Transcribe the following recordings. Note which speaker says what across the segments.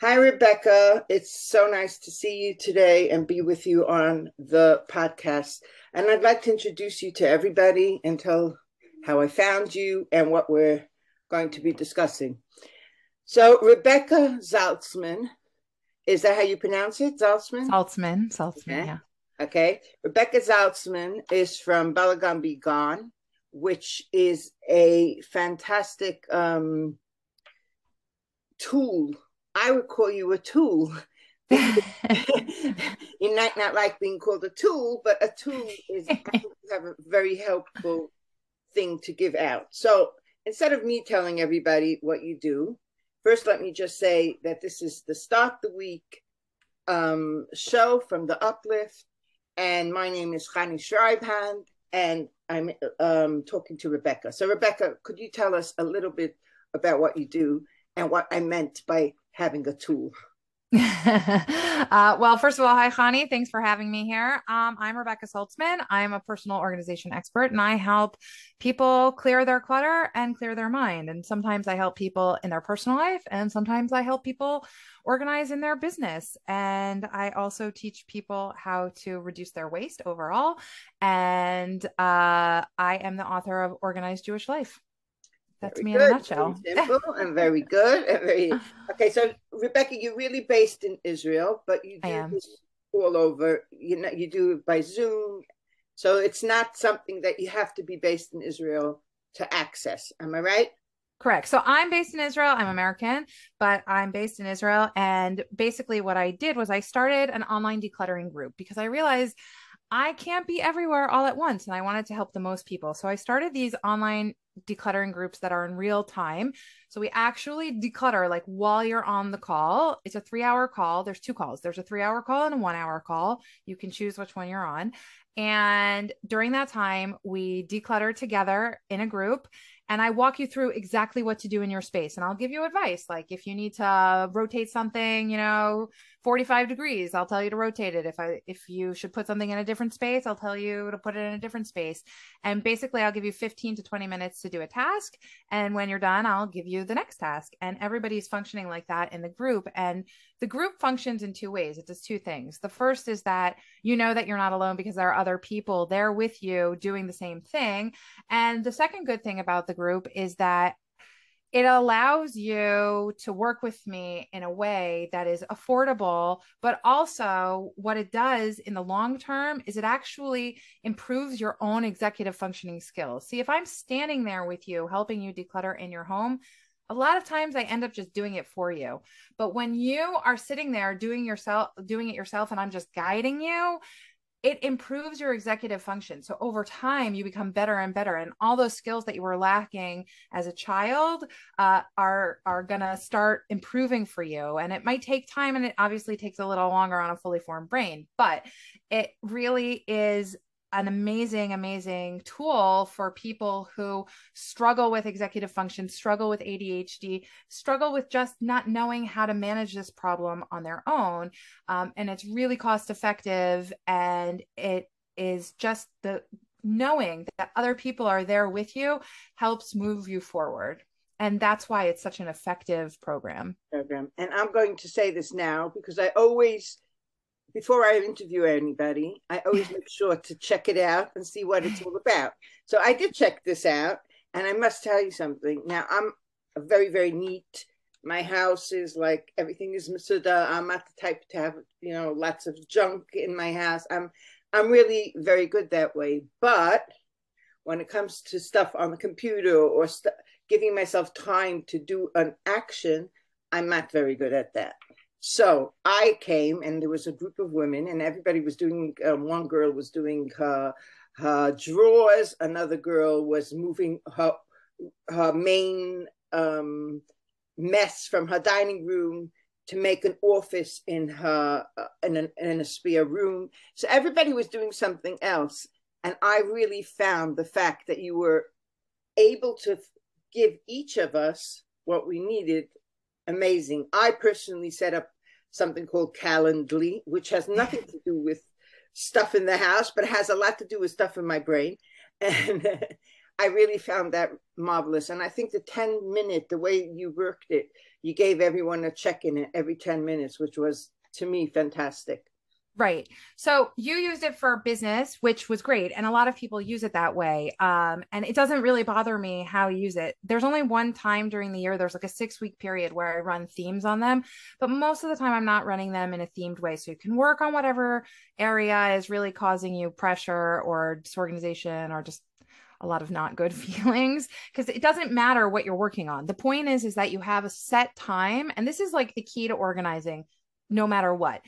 Speaker 1: Hi, Rebekah. It's so nice to see you today and be with you on the podcast. And I'd like to introduce you to everybody and tell how I found you and what we're going to be discussing. So, Rebekah Zaltzman, is that how you pronounce it? Zaltzman?
Speaker 2: Zaltzman, Zaltzman,
Speaker 1: Okay.
Speaker 2: yeah.
Speaker 1: Okay. Rebekah Zaltzman is from Balagan Be Gone, which is a fantastic um, tool. I would call you a tool. you might not like being called a tool, but a tool is I think you have a very helpful thing to give out. So instead of me telling everybody what you do, first let me just say that this is the Start the Week um, show from the Uplift, and my name is Chani Schreibhand, and I'm um, talking to Rebekah. So Rebekah, could you tell us a little bit about what you do and what I meant by having a tool?
Speaker 2: uh, well, first of all, hi, Chani. Thanks for having me here. Um, I'm Rebekah Saltzman. I'm a personal organization expert and I help people clear their clutter and clear their mind. And sometimes I help people in their personal life, and sometimes I help people organize in their business. And I also teach people how to reduce their waste overall. And uh, I am the author of Organized Jewish Life. That's
Speaker 1: Very
Speaker 2: me in a nutshell.
Speaker 1: Very simple and very good. And very okay. So Rebekah, you're really based in Israel, but you do this all over. You know, you do it by Zoom, so it's not something that you have to be based in Israel to access. Am I right?
Speaker 2: Correct. So I'm based in Israel. I'm American, but I'm based in Israel. And basically, what I did was I started an online decluttering group because I realized I can't be everywhere all at once. And I wanted to help the most people. So I started these online decluttering groups that are in real time. So we actually declutter like while you're on the call. It's a three hour call. There's two calls there's a three hour call and a one hour call. You can choose which one you're on. And during that time, we declutter together in a group and I walk you through exactly what to do in your space. And I'll give you advice. Like if you need to rotate something, you know, 45 degrees, I'll tell you to rotate it. If I if you should put something in a different space, I'll tell you to put it in a different space. And basically I'll give you 15 to 20 minutes to do a task. And when you're done, I'll give you the next task. And everybody's functioning like that in the group. And the group functions in two ways. It does two things. The first is that you know that you're not alone because there are other people there with you doing the same thing. And the second good thing about the group is that it allows you to work with me in a way that is affordable, but also what it does in the long term is it actually improves your own executive functioning skills. See, if I'm standing there with you, helping you declutter in your home, a lot of times I end up just doing it for you. But when you are sitting there doing yourself doing it yourself and I'm just guiding you, it improves your executive function. So over time, you become better and better, and all those skills that you were lacking as a child uh, are are gonna start improving for you. And it might take time, and it obviously takes a little longer on a fully formed brain, but it really is an amazing, amazing tool for people who struggle with executive function, struggle with ADHD, struggle with just not knowing how to manage this problem on their own. Um, and it's really cost effective and it is just the knowing that other people are there with you helps move you forward. And that's why it's such an effective program.
Speaker 1: Program. And I'm going to say this now because I always before I interview anybody, I always make sure to check it out and see what it's all about. So I did check this out, and I must tell you something. Now I'm very, very neat. My house is like everything is masuda. I'm not the type to have you know lots of junk in my house. I'm I'm really very good that way. But when it comes to stuff on the computer or st- giving myself time to do an action, I'm not very good at that. So I came, and there was a group of women, and everybody was doing. Um, one girl was doing her her drawers. Another girl was moving her her main um, mess from her dining room to make an office in her uh, in, an, in a spare room. So everybody was doing something else, and I really found the fact that you were able to give each of us what we needed amazing. I personally set up something called Calendly, which has nothing to do with stuff in the house, but has a lot to do with stuff in my brain. And I really found that marvelous. And I think the 10 minute, the way you worked it, you gave everyone a check in every 10 minutes, which was to me fantastic.
Speaker 2: Right. So you used it for business, which was great. And a lot of people use it that way. Um, and it doesn't really bother me how you use it. There's only one time during the year, there's like a six week period where I run themes on them. But most of the time, I'm not running them in a themed way. So you can work on whatever area is really causing you pressure or disorganization or just a lot of not good feelings because it doesn't matter what you're working on. The point is is that you have a set time and this is like the key to organizing no matter what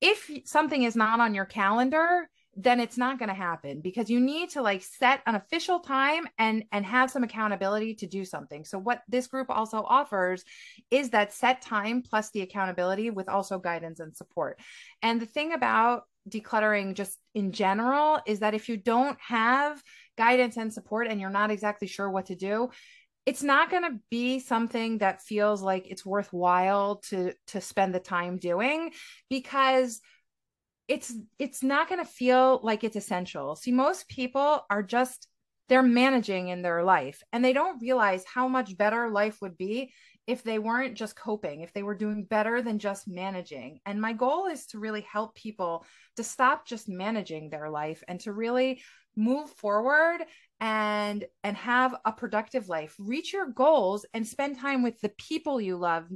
Speaker 2: if something is not on your calendar then it's not going to happen because you need to like set an official time and and have some accountability to do something. So what this group also offers is that set time plus the accountability with also guidance and support. And the thing about decluttering just in general is that if you don't have guidance and support and you're not exactly sure what to do it's not going to be something that feels like it's worthwhile to to spend the time doing because it's it's not going to feel like it's essential. See most people are just they're managing in their life and they don't realize how much better life would be if they weren't just coping if they were doing better than just managing. And my goal is to really help people to stop just managing their life and to really move forward and and have a productive life reach your goals and spend time with the people you love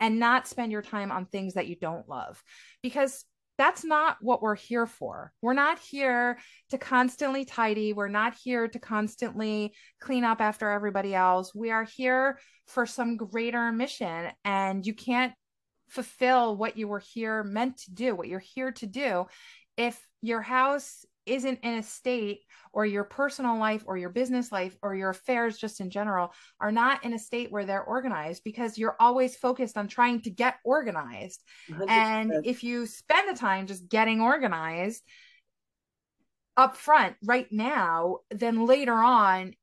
Speaker 2: and not spend your time on things that you don't love because that's not what we're here for. We're not here to constantly tidy. We're not here to constantly clean up after everybody else. We are here for some greater mission. And you can't fulfill what you were here meant to do, what you're here to do, if your house isn't in a state or your personal life or your business life or your affairs just in general are not in a state where they're organized because you're always focused on trying to get organized. 100%. and if you spend the time just getting organized up front right now then later on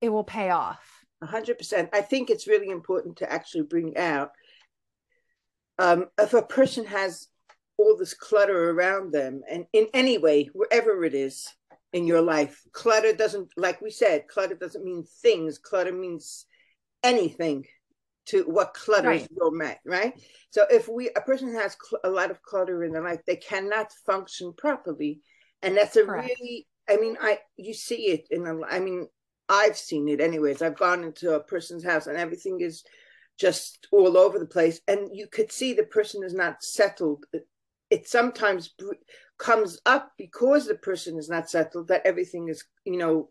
Speaker 2: it will pay off.
Speaker 1: 100% i think it's really important to actually bring out um, if a person has all this clutter around them and in any way wherever it is in your life clutter doesn't like we said clutter doesn't mean things clutter means anything to what clutter right. your met right so if we a person has cl- a lot of clutter in their life they cannot function properly and that's a Correct. really i mean i you see it in a i mean i've seen it anyways i've gone into a person's house and everything is just all over the place and you could see the person is not settled it sometimes comes up because the person is not settled that everything is you know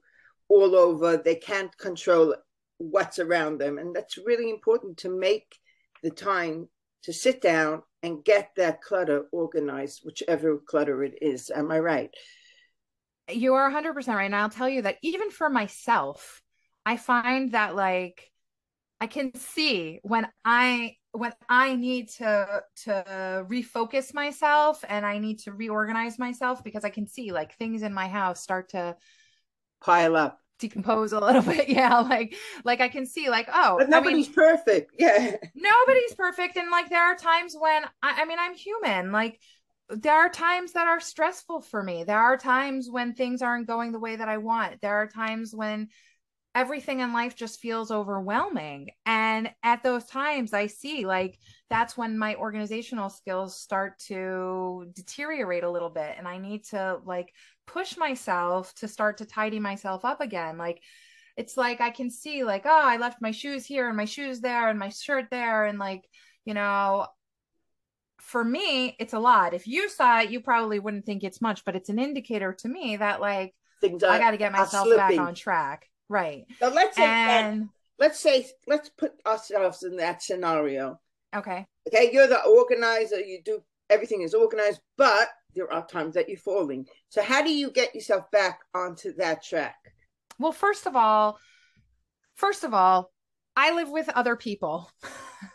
Speaker 1: all over. They can't control what's around them. And that's really important to make the time to sit down and get that clutter organized whichever clutter it is. Am i right?
Speaker 2: You are 100% right. And i'll tell you that even for myself i find that like i can see when i when I need to to refocus myself and I need to reorganize myself because I can see like things in my house start to
Speaker 1: pile up.
Speaker 2: decompose a little bit. Yeah like like i can see like oh
Speaker 1: but nobody's I mean, perfect. Yeah.
Speaker 2: Nobody's perfect. And like there are times when I, I mean i'm human. Like there are times that are stressful for me. There are times when things aren't going the way that i want. There are times when everything in life just feels overwhelming. And at those times, I see like that's when my organizational skills start to deteriorate a little bit. And I need to like push myself to start to tidy myself up again. Like, it's like I can see, like, oh, I left my shoes here and my shoes there and my shirt there. And like, you know, for me, it's a lot. If you saw it, you probably wouldn't think it's much, but it's an indicator to me that like I got to get myself back on track. Right.
Speaker 1: So let's say and... that, let's say let's put ourselves in that scenario.
Speaker 2: Okay.
Speaker 1: Okay, you're the organizer, you do everything is organized, but there are times that you're falling. So how do you get yourself back onto that track?
Speaker 2: Well, first of all, first of all, I live with other people.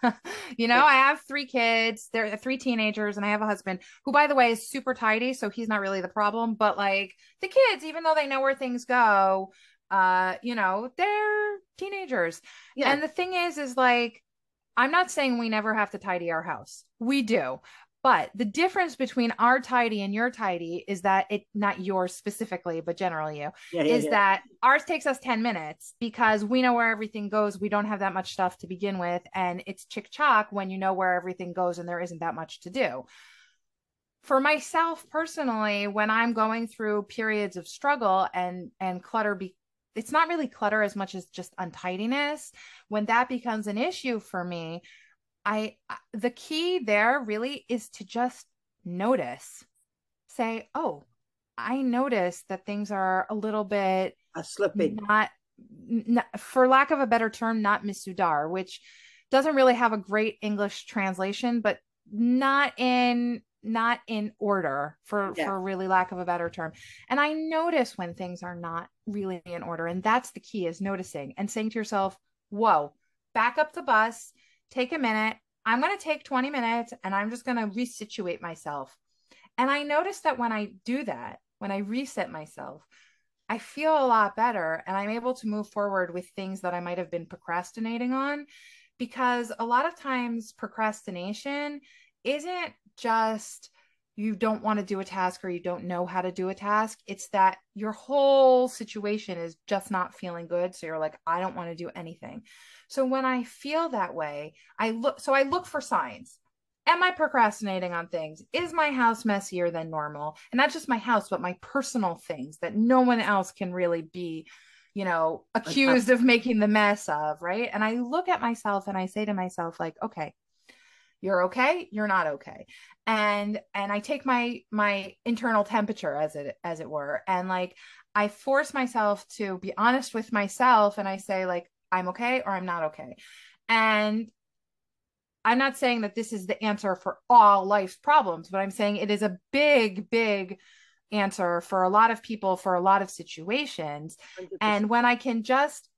Speaker 2: you know, I have three kids, they're three teenagers, and I have a husband who, by the way, is super tidy. So he's not really the problem. But like the kids, even though they know where things go, uh you know they're teenagers yeah. and the thing is is like i'm not saying we never have to tidy our house we do But the difference between our tidy and your tidy is that it not yours specifically, but generally you
Speaker 1: Yeah, yeah,
Speaker 2: is
Speaker 1: yeah.
Speaker 2: that ours takes us 10 minutes because we know where everything goes. We don't have that much stuff to begin with. And it's chick chock when you know where everything goes and there isn't that much to do. For myself personally, when I'm going through periods of struggle and and clutter be it's not really clutter as much as just untidiness. When that becomes an issue for me, I the key there really is to just notice. Say, "Oh, I notice that things are a little bit
Speaker 1: a slipping.
Speaker 2: not, n- for lack of a better term, not misudar, which doesn't really have a great English translation, but not in not in order for
Speaker 1: Yeah.
Speaker 2: for really lack of a better term. And I notice when things are not really in order, and that's the key is noticing and saying to yourself, "Whoa, back up the bus, take a minute. I'm going to take 20 minutes and I'm just going to resituate myself." And I notice that when I do that, when I reset myself, I feel a lot better and I'm able to move forward with things that I might have been procrastinating on because a lot of times procrastination isn't just you don't want to do a task or you don't know how to do a task. It's that your whole situation is just not feeling good. So you're like, I don't want to do anything. So when I feel that way, I look, so I look for signs. Am I procrastinating on things? Is my house messier than normal? And not just my house, but my personal things that no one else can really be, you know, uh accused of making the mess of, right? And I look at myself and I say to myself, like, okay, you're okay, you're not okay. And and I take my my internal temperature as it as it were. And like I force myself to be honest with myself and I say, like, I'm okay or I'm not okay. And I'm not saying that this is the answer for all life's problems, but I'm saying it is a big, big answer for a lot of people for a lot of situations.
Speaker 1: 100%.
Speaker 2: And when I can just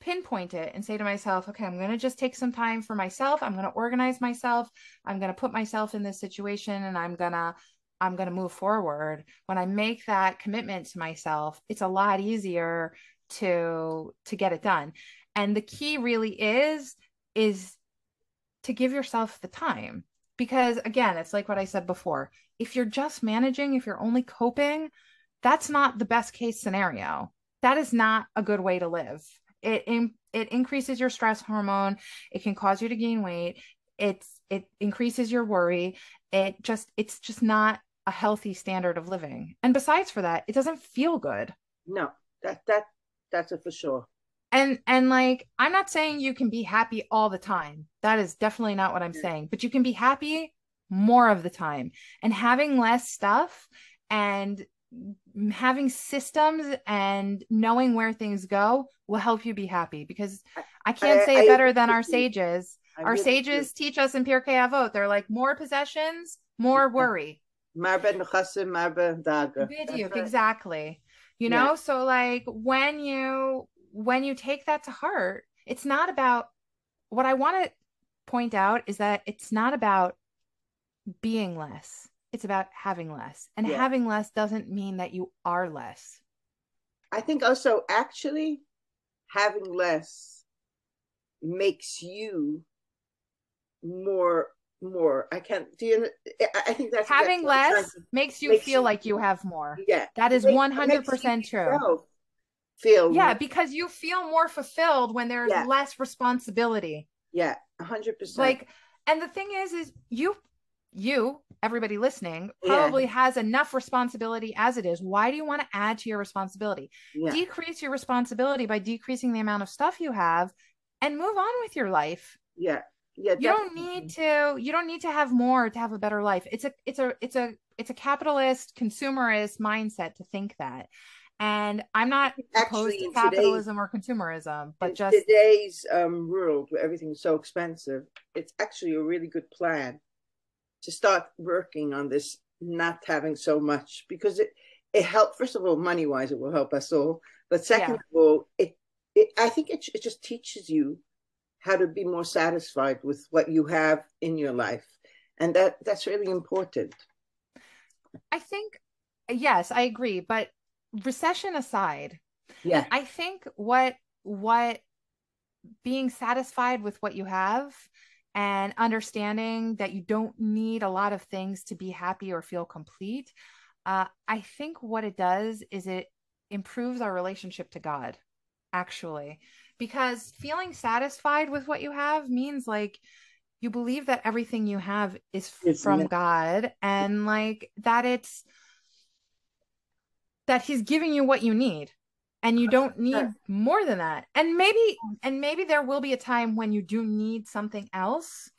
Speaker 2: pinpoint it and say to myself, okay, I'm going to just take some time for myself. I'm going to organize myself. I'm going to put myself in this situation and I'm going to I'm going to move forward. When I make that commitment to myself, it's a lot easier to to get it done. And the key really is is to give yourself the time because again it's like what i said before if you're just managing if you're only coping that's not the best case scenario that is not a good way to live it in, it increases your stress hormone it can cause you to gain weight it's it increases your worry it just it's just not a healthy standard of living. And besides for that it doesn't feel good.
Speaker 1: No, that that that's a for sure.
Speaker 2: and and like i'm not saying you can be happy all the time. That is definitely not what i'm
Speaker 1: Yeah.
Speaker 2: saying. But you can be happy more of the time. And having less stuff and having systems and knowing where things go will help you be happy because i can't
Speaker 1: I-
Speaker 2: say it
Speaker 1: I
Speaker 2: better than our sages
Speaker 1: I
Speaker 2: our sages teach us in Pirkei Avot they're like more possessions more worry
Speaker 1: do. Marbe nechasim, marbe daga.
Speaker 2: Video,
Speaker 1: That's right.
Speaker 2: exactly. You
Speaker 1: Yeah.
Speaker 2: know, so like when you when you take that to heart, it's not about what I want to point out is that it's not about being less. It's about having less. And
Speaker 1: Yeah.
Speaker 2: having less doesn't mean that you are less.
Speaker 1: I think also actually having less makes you more more. I can't. Do you? I- think that's
Speaker 2: having
Speaker 1: that's what I'm trying
Speaker 2: less
Speaker 1: to-
Speaker 2: makes you
Speaker 1: makes
Speaker 2: feel
Speaker 1: you-
Speaker 2: like you have more.
Speaker 1: Yeah,
Speaker 2: That is
Speaker 1: Make-
Speaker 2: 100% true.
Speaker 1: Feel
Speaker 2: Yeah, because you feel more fulfilled when there's
Speaker 1: Yeah.
Speaker 2: less responsibility.
Speaker 1: yeah, hundred percent.
Speaker 2: like and the thing is is you you everybody listening
Speaker 1: Yeah.
Speaker 2: probably has enough responsibility as it is. Why do you want to add to your responsibility?
Speaker 1: Yeah,
Speaker 2: decrease your responsibility by decreasing the amount of stuff you have and move on with your life.
Speaker 1: Yeah, yeah.
Speaker 2: you don't need to you don't need to have more to have a better life. It's a it's a it's a it's a capitalist consumerist mindset to think that. And i'm not opposed to capitalism or consumerism but
Speaker 1: in
Speaker 2: just
Speaker 1: today's um, world where everything's so expensive, it's actually a really good plan to start working on this not having so much because it it help first of all money wise it will help us all but second
Speaker 2: Yeah.
Speaker 1: of all it, it I think it, it just teaches you how to be more satisfied with what you have in your life and that that's really important
Speaker 2: I think, yes, I agree. But recession aside,
Speaker 1: yeah
Speaker 2: I think what what being satisfied with what you have and understanding that you don't need a lot of things to be happy or feel complete, uh, I think what it does is it improves our relationship to God, actually, because feeling satisfied with what you have means like you believe that everything you have is
Speaker 1: It's
Speaker 2: from God and like that it's that he's giving you what you need and you don't need
Speaker 1: Sure.
Speaker 2: more than that. And maybe and maybe there will be a time when you do need something else.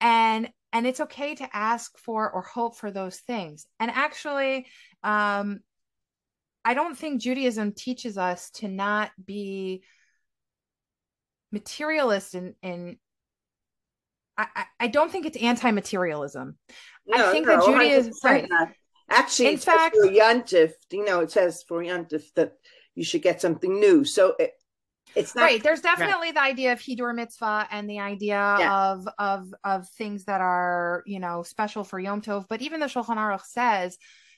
Speaker 2: And and it's okay to ask for or hope for those things. And actually um I don't think Judaism teaches us to not be materialist in in I, I- don't think it's anti-materialism. I think that Judaism-
Speaker 1: 100%
Speaker 2: right.
Speaker 1: Actually,
Speaker 2: In fact-
Speaker 1: for Yantif, you know, it says for Yantif that you should get something new. So it, it's not
Speaker 2: right there's definitely the idea of hidur mitzvah and the idea
Speaker 1: Yeah.
Speaker 2: of of of things that are you know special for yom tov but even the shulchan aruch says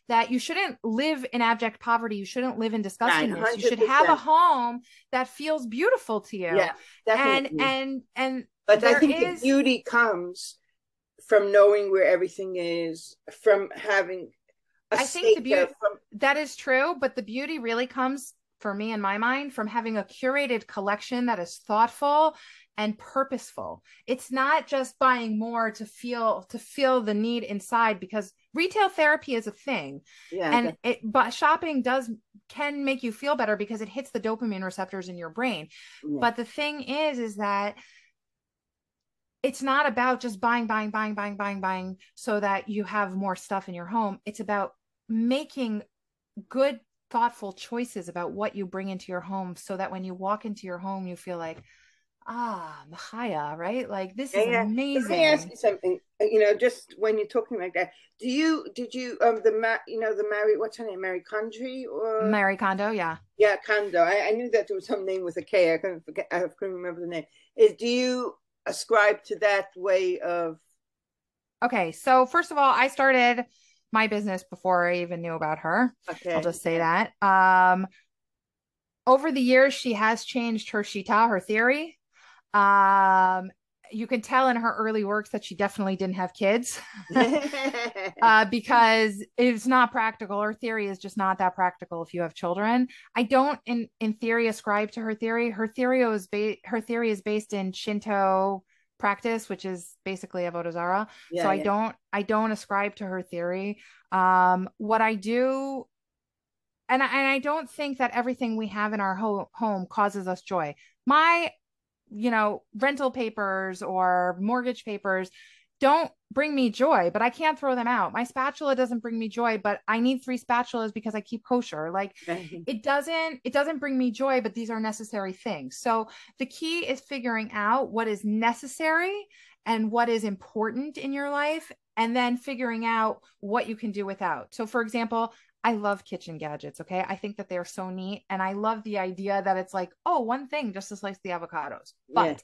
Speaker 2: that you shouldn't live in abject poverty you shouldn't live in disgustingness you should have a home that feels beautiful to you
Speaker 1: Yeah,
Speaker 2: and
Speaker 1: definitely.
Speaker 2: and and
Speaker 1: but I think
Speaker 2: is-
Speaker 1: the beauty comes from knowing where everything is, from having
Speaker 2: I think the beauty-
Speaker 1: from
Speaker 2: that is true but the beauty really comes for me in my mind from having a curated collection that is thoughtful and purposeful. It's not just buying more to feel to feel the need inside because retail therapy is a thing.
Speaker 1: Yeah,
Speaker 2: and it but shopping does can make you feel better because it hits the dopamine receptors in your brain.
Speaker 1: Yeah.
Speaker 2: but the thing is is that it's not about just buying buying buying buying buying buying so that you have more stuff in your home. It's about making good thoughtful choices about what you bring into your home so that when you walk into your home you feel like ah Machaya, right like this
Speaker 1: Yeah,
Speaker 2: is
Speaker 1: yeah.
Speaker 2: amazing
Speaker 1: Let me ask you something. Uh, You know, just when you're talking like that, do you did you um the ma you know the Mary what's her name Mary Condry or
Speaker 2: Mary Kondo yeah
Speaker 1: yeah Kondo? I, I knew that there was some name with a K. I couldn't forget. I couldn't remember the name. Is do you ascribe to that way of
Speaker 2: okay so first of all I started my business before I even knew about her
Speaker 1: okay?
Speaker 2: I'll just say that. Um, over the years, she has changed her shita, her theory. Um, you can tell in her early works that she definitely didn't have kids uh, because it's not practical. Her theory is just not that practical if you have children. I don't, in in theory, ascribe to her theory. Her theory is ba- her theory is based in Shinto practice, which is basically avodah zarah
Speaker 1: yeah,
Speaker 2: so i
Speaker 1: yeah.
Speaker 2: don't i don't ascribe to her theory. Um what i do and I, and I don't think that everything we have in our ho- home causes us joy. My you know rental papers or mortgage papers don't bring me joy but i can't throw them out my spatula doesn't bring me joy but i need three spatulas because i keep kosher like it doesn't it doesn't bring me joy but these are necessary things so the key is figuring out what is necessary and what is important in your life and then figuring out what you can do without so for example I love kitchen gadgets. Okay. I think that they're so neat. And I love the idea that it's like, oh, one thing just to slice the avocados. But
Speaker 1: Yeah.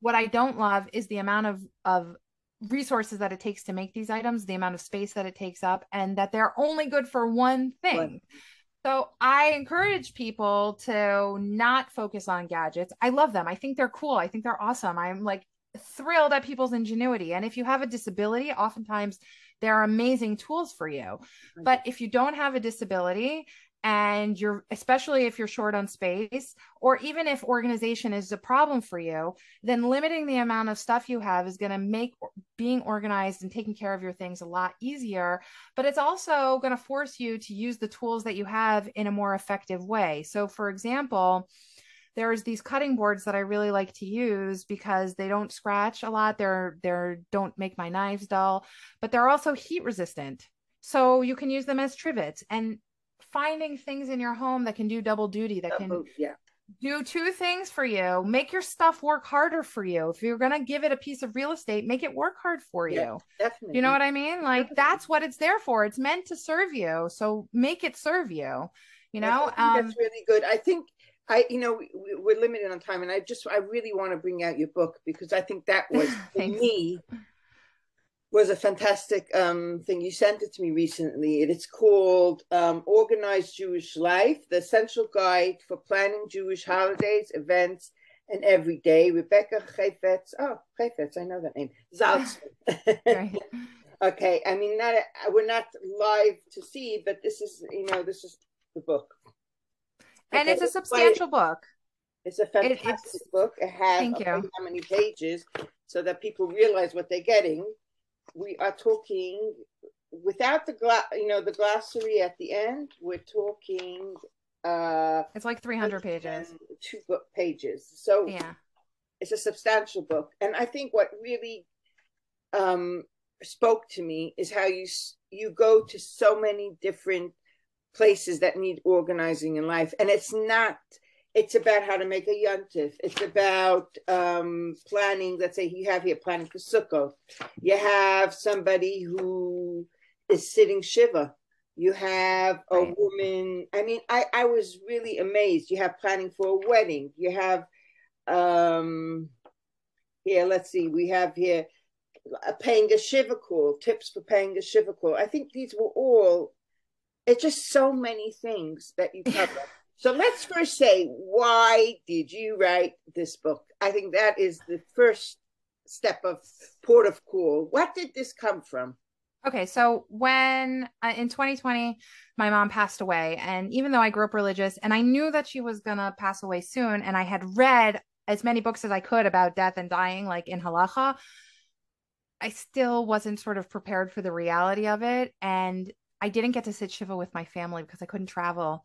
Speaker 2: what I don't love is the amount of, of resources that it takes to make these items, the amount of space that it takes up, and that they're only good for one thing.
Speaker 1: Right.
Speaker 2: So I encourage people to not focus on gadgets. I love them. I think they're cool. I think they're awesome. I'm like thrilled at people's ingenuity. And if you have a disability, oftentimes they're amazing tools for you. But if you don't have a disability and you're, especially if you're short on space, or even if organization is a problem for you, then limiting the amount of stuff you have is going to make being organized and taking care of your things a lot easier. But it's also going to force you to use the tools that you have in a more effective way. So, for example, there's these cutting boards that I really like to use because they don't scratch a lot. They're they're don't make my knives dull, but they're also heat resistant. So you can use them as trivets and finding things in your home that can do double duty that can
Speaker 1: Double- yeah.
Speaker 2: do two things for you. Make your stuff work harder for you. If you're going to give it a piece of real estate, make it work hard for
Speaker 1: Yeah.
Speaker 2: you.
Speaker 1: Definitely.
Speaker 2: You know what I mean? Like
Speaker 1: Definitely.
Speaker 2: that's what it's there for. It's meant to serve you. So make it serve you. You know, um,
Speaker 1: that's really good. I think I, you know, we, we're limited on time, and I just, I really want to bring out your book because I think that was for me was a fantastic um, thing. You sent it to me recently, it's called um, "Organized Jewish Life: The Essential Guide for Planning Jewish Holidays, Events, and every day. Rebekah Heifetz. Oh, Heifetz, I know that name. Zaltzman. okay, I mean, not we're not live to see, but this is you know this is the book,
Speaker 2: and okay, it's a substantial book.
Speaker 1: It's a fantastic it, book. It has thank you. how many pages, so that people realize what they're getting. We are talking without the glass, you know, the glossary at the end. We're talking uh,
Speaker 2: it's like 300 pages.
Speaker 1: Two book pages. So
Speaker 2: yeah,
Speaker 1: it's a substantial book. And I think what really um, spoke to me is how you you go to so many different places that need organizing in life, and it's not. It's about how to make a yontif. It's about um, planning. Let's say you have here planning for Sukkot. You have somebody who is sitting shiva you have a right. woman i mean i i was really amazed you have planning for a wedding you have um here let's see we have here a paying a shiva call tips for paying a shiva call i think these were all it's just so many things that you cover so let's first say why did you write this book? I think that is the first step of port of Cool. what did this come from?
Speaker 2: Okay, so when uh, in 2020 my mom passed away and even though I grew up religious and I knew that she was to pass away soon and I had read as many books as I could about death and dying like in halacha I still wasn't sort of prepared for the reality of it and I didn't get to sit shiva with my family because I couldn't travel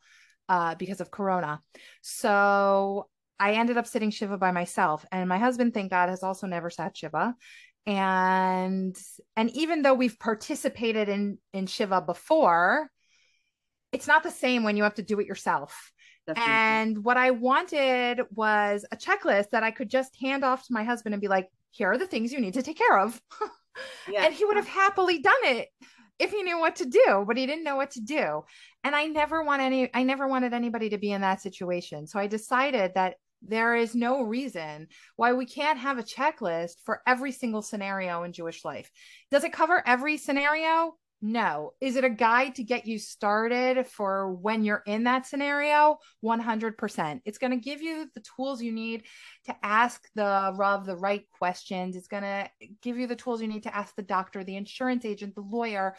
Speaker 2: uh, because of corona. So I ended up sitting Shiva by myself. And my husband, thank God, has also never sat Shiva and and even though we've participated in in shiva before it's not the same when you have to do it yourself Definitely. and what i wanted was a checklist that i could just hand off to my husband and be like here are the things you need to take care of yeah. and he would have happily done it if he knew what to do but he didn't know what to do and i never want any i never wanted anybody to be in that situation so i decided that there is no reason why we can't have a checklist for every single scenario in Jewish life. Does it cover every scenario? No. Is it a guide to get you started for when you're in that scenario? 100%. It's going to give you the tools you need to ask the Rav the right questions. It's going to give you the tools you need to ask the doctor, the insurance agent, the lawyer,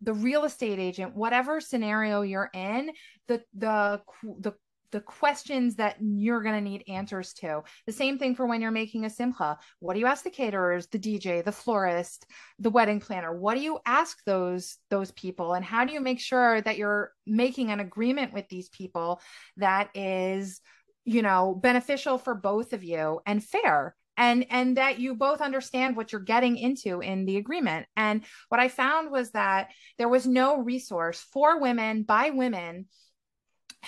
Speaker 2: the real estate agent, whatever scenario you're in, the the the the questions that you're going to need answers to. The same thing for when you're making a simcha. What do you ask the caterers, the DJ, the florist, the wedding planner? What do you ask those those people and how do you make sure that you're making an agreement with these people that is, you know, beneficial for both of you and fair? And and that you both understand what you're getting into in the agreement and what i found was that there was no resource for women by women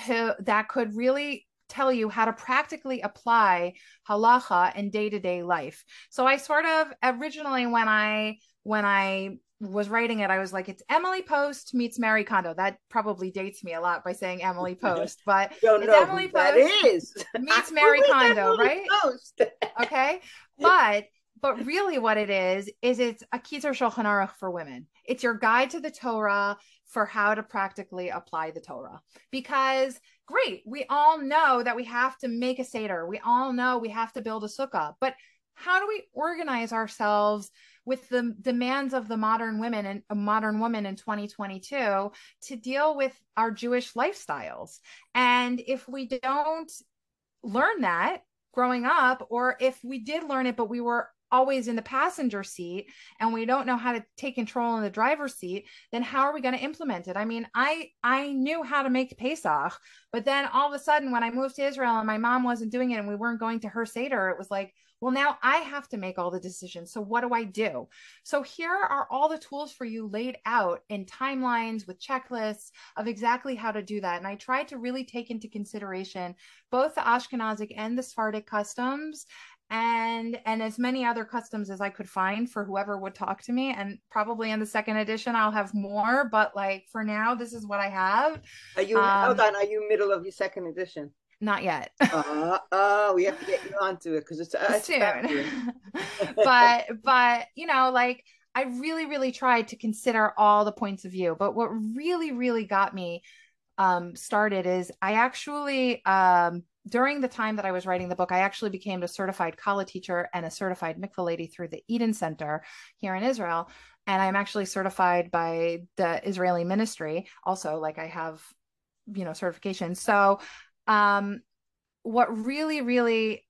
Speaker 2: who that could really tell you how to practically apply halacha in day-to-day life. So I sort of originally when I when I was writing it, I was like, it's Emily Post meets Mary Kondo. That probably dates me a lot by saying Emily Post, but it's Emily Post
Speaker 1: is.
Speaker 2: meets Marie Kondo, right? Post. okay. But but really what it is is it's a Kitzur Shulchan Aruch for women. It's your guide to the Torah for how to practically apply the Torah. Because great, we all know that we have to make a Seder. We all know we have to build a sukkah. But how do we organize ourselves with the demands of the modern women and a modern woman in 2022 to deal with our Jewish lifestyles? And if we don't learn that growing up, or if we did learn it, but we were always in the passenger seat and we don't know how to take control in the driver's seat then how are we going to implement it i mean i i knew how to make pesach but then all of a sudden when i moved to israel and my mom wasn't doing it and we weren't going to her seder it was like well now i have to make all the decisions so what do i do so here are all the tools for you laid out in timelines with checklists of exactly how to do that and i tried to really take into consideration both the ashkenazic and the sephardic customs and and as many other customs as I could find for whoever would talk to me. And probably in the second edition I'll have more, but like for now, this is what I have.
Speaker 1: Are you um, hold on? Are you middle of your second edition?
Speaker 2: Not yet.
Speaker 1: uh, oh, we have to get you onto it because it's, uh,
Speaker 2: soon. but but you know, like I really really tried to consider all the points of view. But what really really got me um, started is I actually um, during the time that I was writing the book, I actually became a certified Kala teacher and a certified mikvah lady through the Eden Center here in Israel. And I'm actually certified by the Israeli ministry. Also, like I have, you know, certification. So, um, what really, really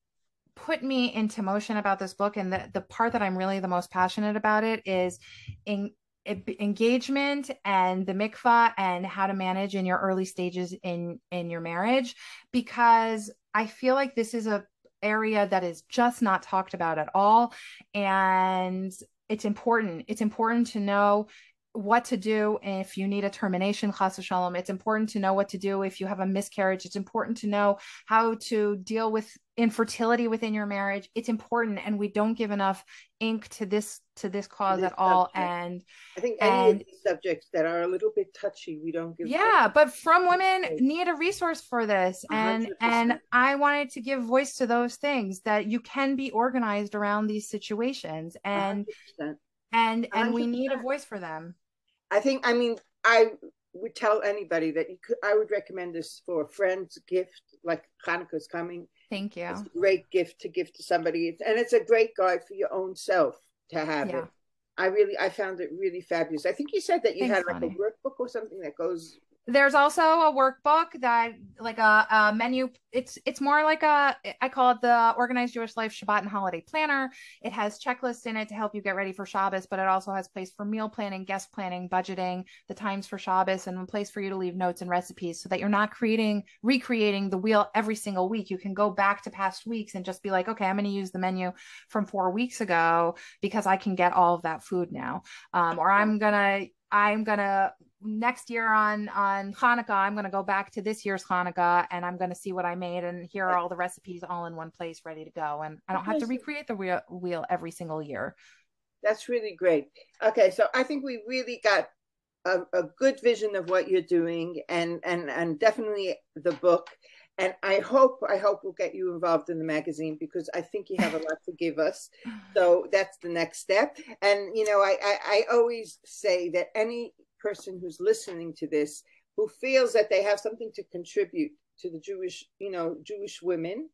Speaker 2: put me into motion about this book and the, the part that I'm really the most passionate about it is in engagement and the mikvah and how to manage in your early stages in in your marriage because i feel like this is a area that is just not talked about at all. And it's important it's important to know what to do if you need a termination chas shalom it's important to know what to do if you have a miscarriage. It's important to know how to deal with infertility within your marriage. It's important and we don't give enough ink to this to this cause this at all. subject. and
Speaker 1: i think any and, of these subjects that are a little bit touchy we don't give
Speaker 2: yeah but from women need a resource for this. And 100%. and i wanted to give voice to those things that you can be organized around these situations. And 100%. And and we need a voice for them
Speaker 1: i think i mean i would tell anybody that you could i would recommend this for a friend's gift like hanukkah's coming
Speaker 2: Thank you.
Speaker 1: It's a great gift to give to somebody, and it's a great guide for your own self to have yeah. it. I really, I found it really fabulous. I think you said that you Thanks, had like a workbook or something that goes
Speaker 2: there's also a workbook that like a, a, menu it's it's more like a i call it the organized jewish life shabbat and holiday planner. It has checklists in it to help you get ready for shabbos but it also has place for meal planning guest planning budgeting the times for shabbos and a place for you to leave notes and recipes so that you're not creating recreating the wheel every single week. You can go back to past weeks and just be like okay i'm going to use the menu from four weeks ago because i can get all of that food now. Um, or i'm going to I'm gonna next year on on Hanukkah, I'm gonna go back to this year's Hanukkah and I'm gonna see what I made and here are all the recipes all in one place ready to go. And I don't have to recreate the wheel, wheel every single year.
Speaker 1: That's really great. Okay, so I think we really got a, a good vision of what you're doing and and and definitely the book. And I hope I hope we'll get you involved in the magazine because I think you have a lot to give us. So that's the next step. And you know, I, I, I always say that any person who's listening to this who feels that they have something to contribute to the Jewish, you know, Jewish women,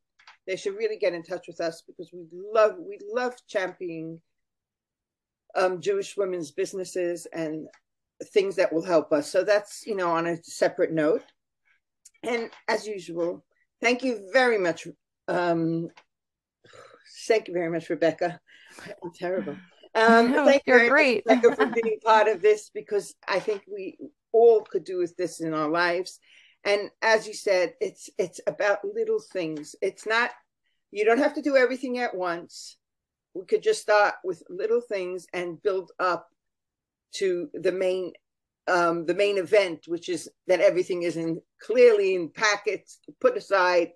Speaker 1: they should really get in touch with us because we love we love championing um, Jewish women's businesses and things that will help us. So that's you know on a separate note. And as usual, thank you very much. Um, thank you very much, Rebekah. I'm terrible. Um,
Speaker 2: no, thank you're you great.
Speaker 1: Much, for being part of this because I think we all could do with this in our lives. And as you said, it's it's about little things. It's not you don't have to do everything at once. We could just start with little things and build up to the main um, the main event, which is that everything is in clearly in packets, put aside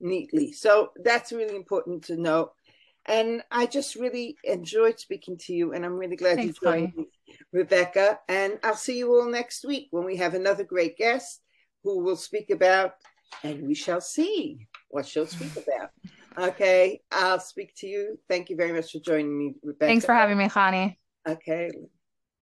Speaker 1: neatly. So that's really important to know. And I just really enjoyed speaking to you, and I'm really glad Thanks, you joined me, Rebekah. And I'll see you all next week when we have another great guest who will speak about, and we shall see what she'll speak about. Okay, I'll speak to you. Thank you very much for joining me, Rebekah.
Speaker 2: Thanks for having me, Connie.
Speaker 1: Okay.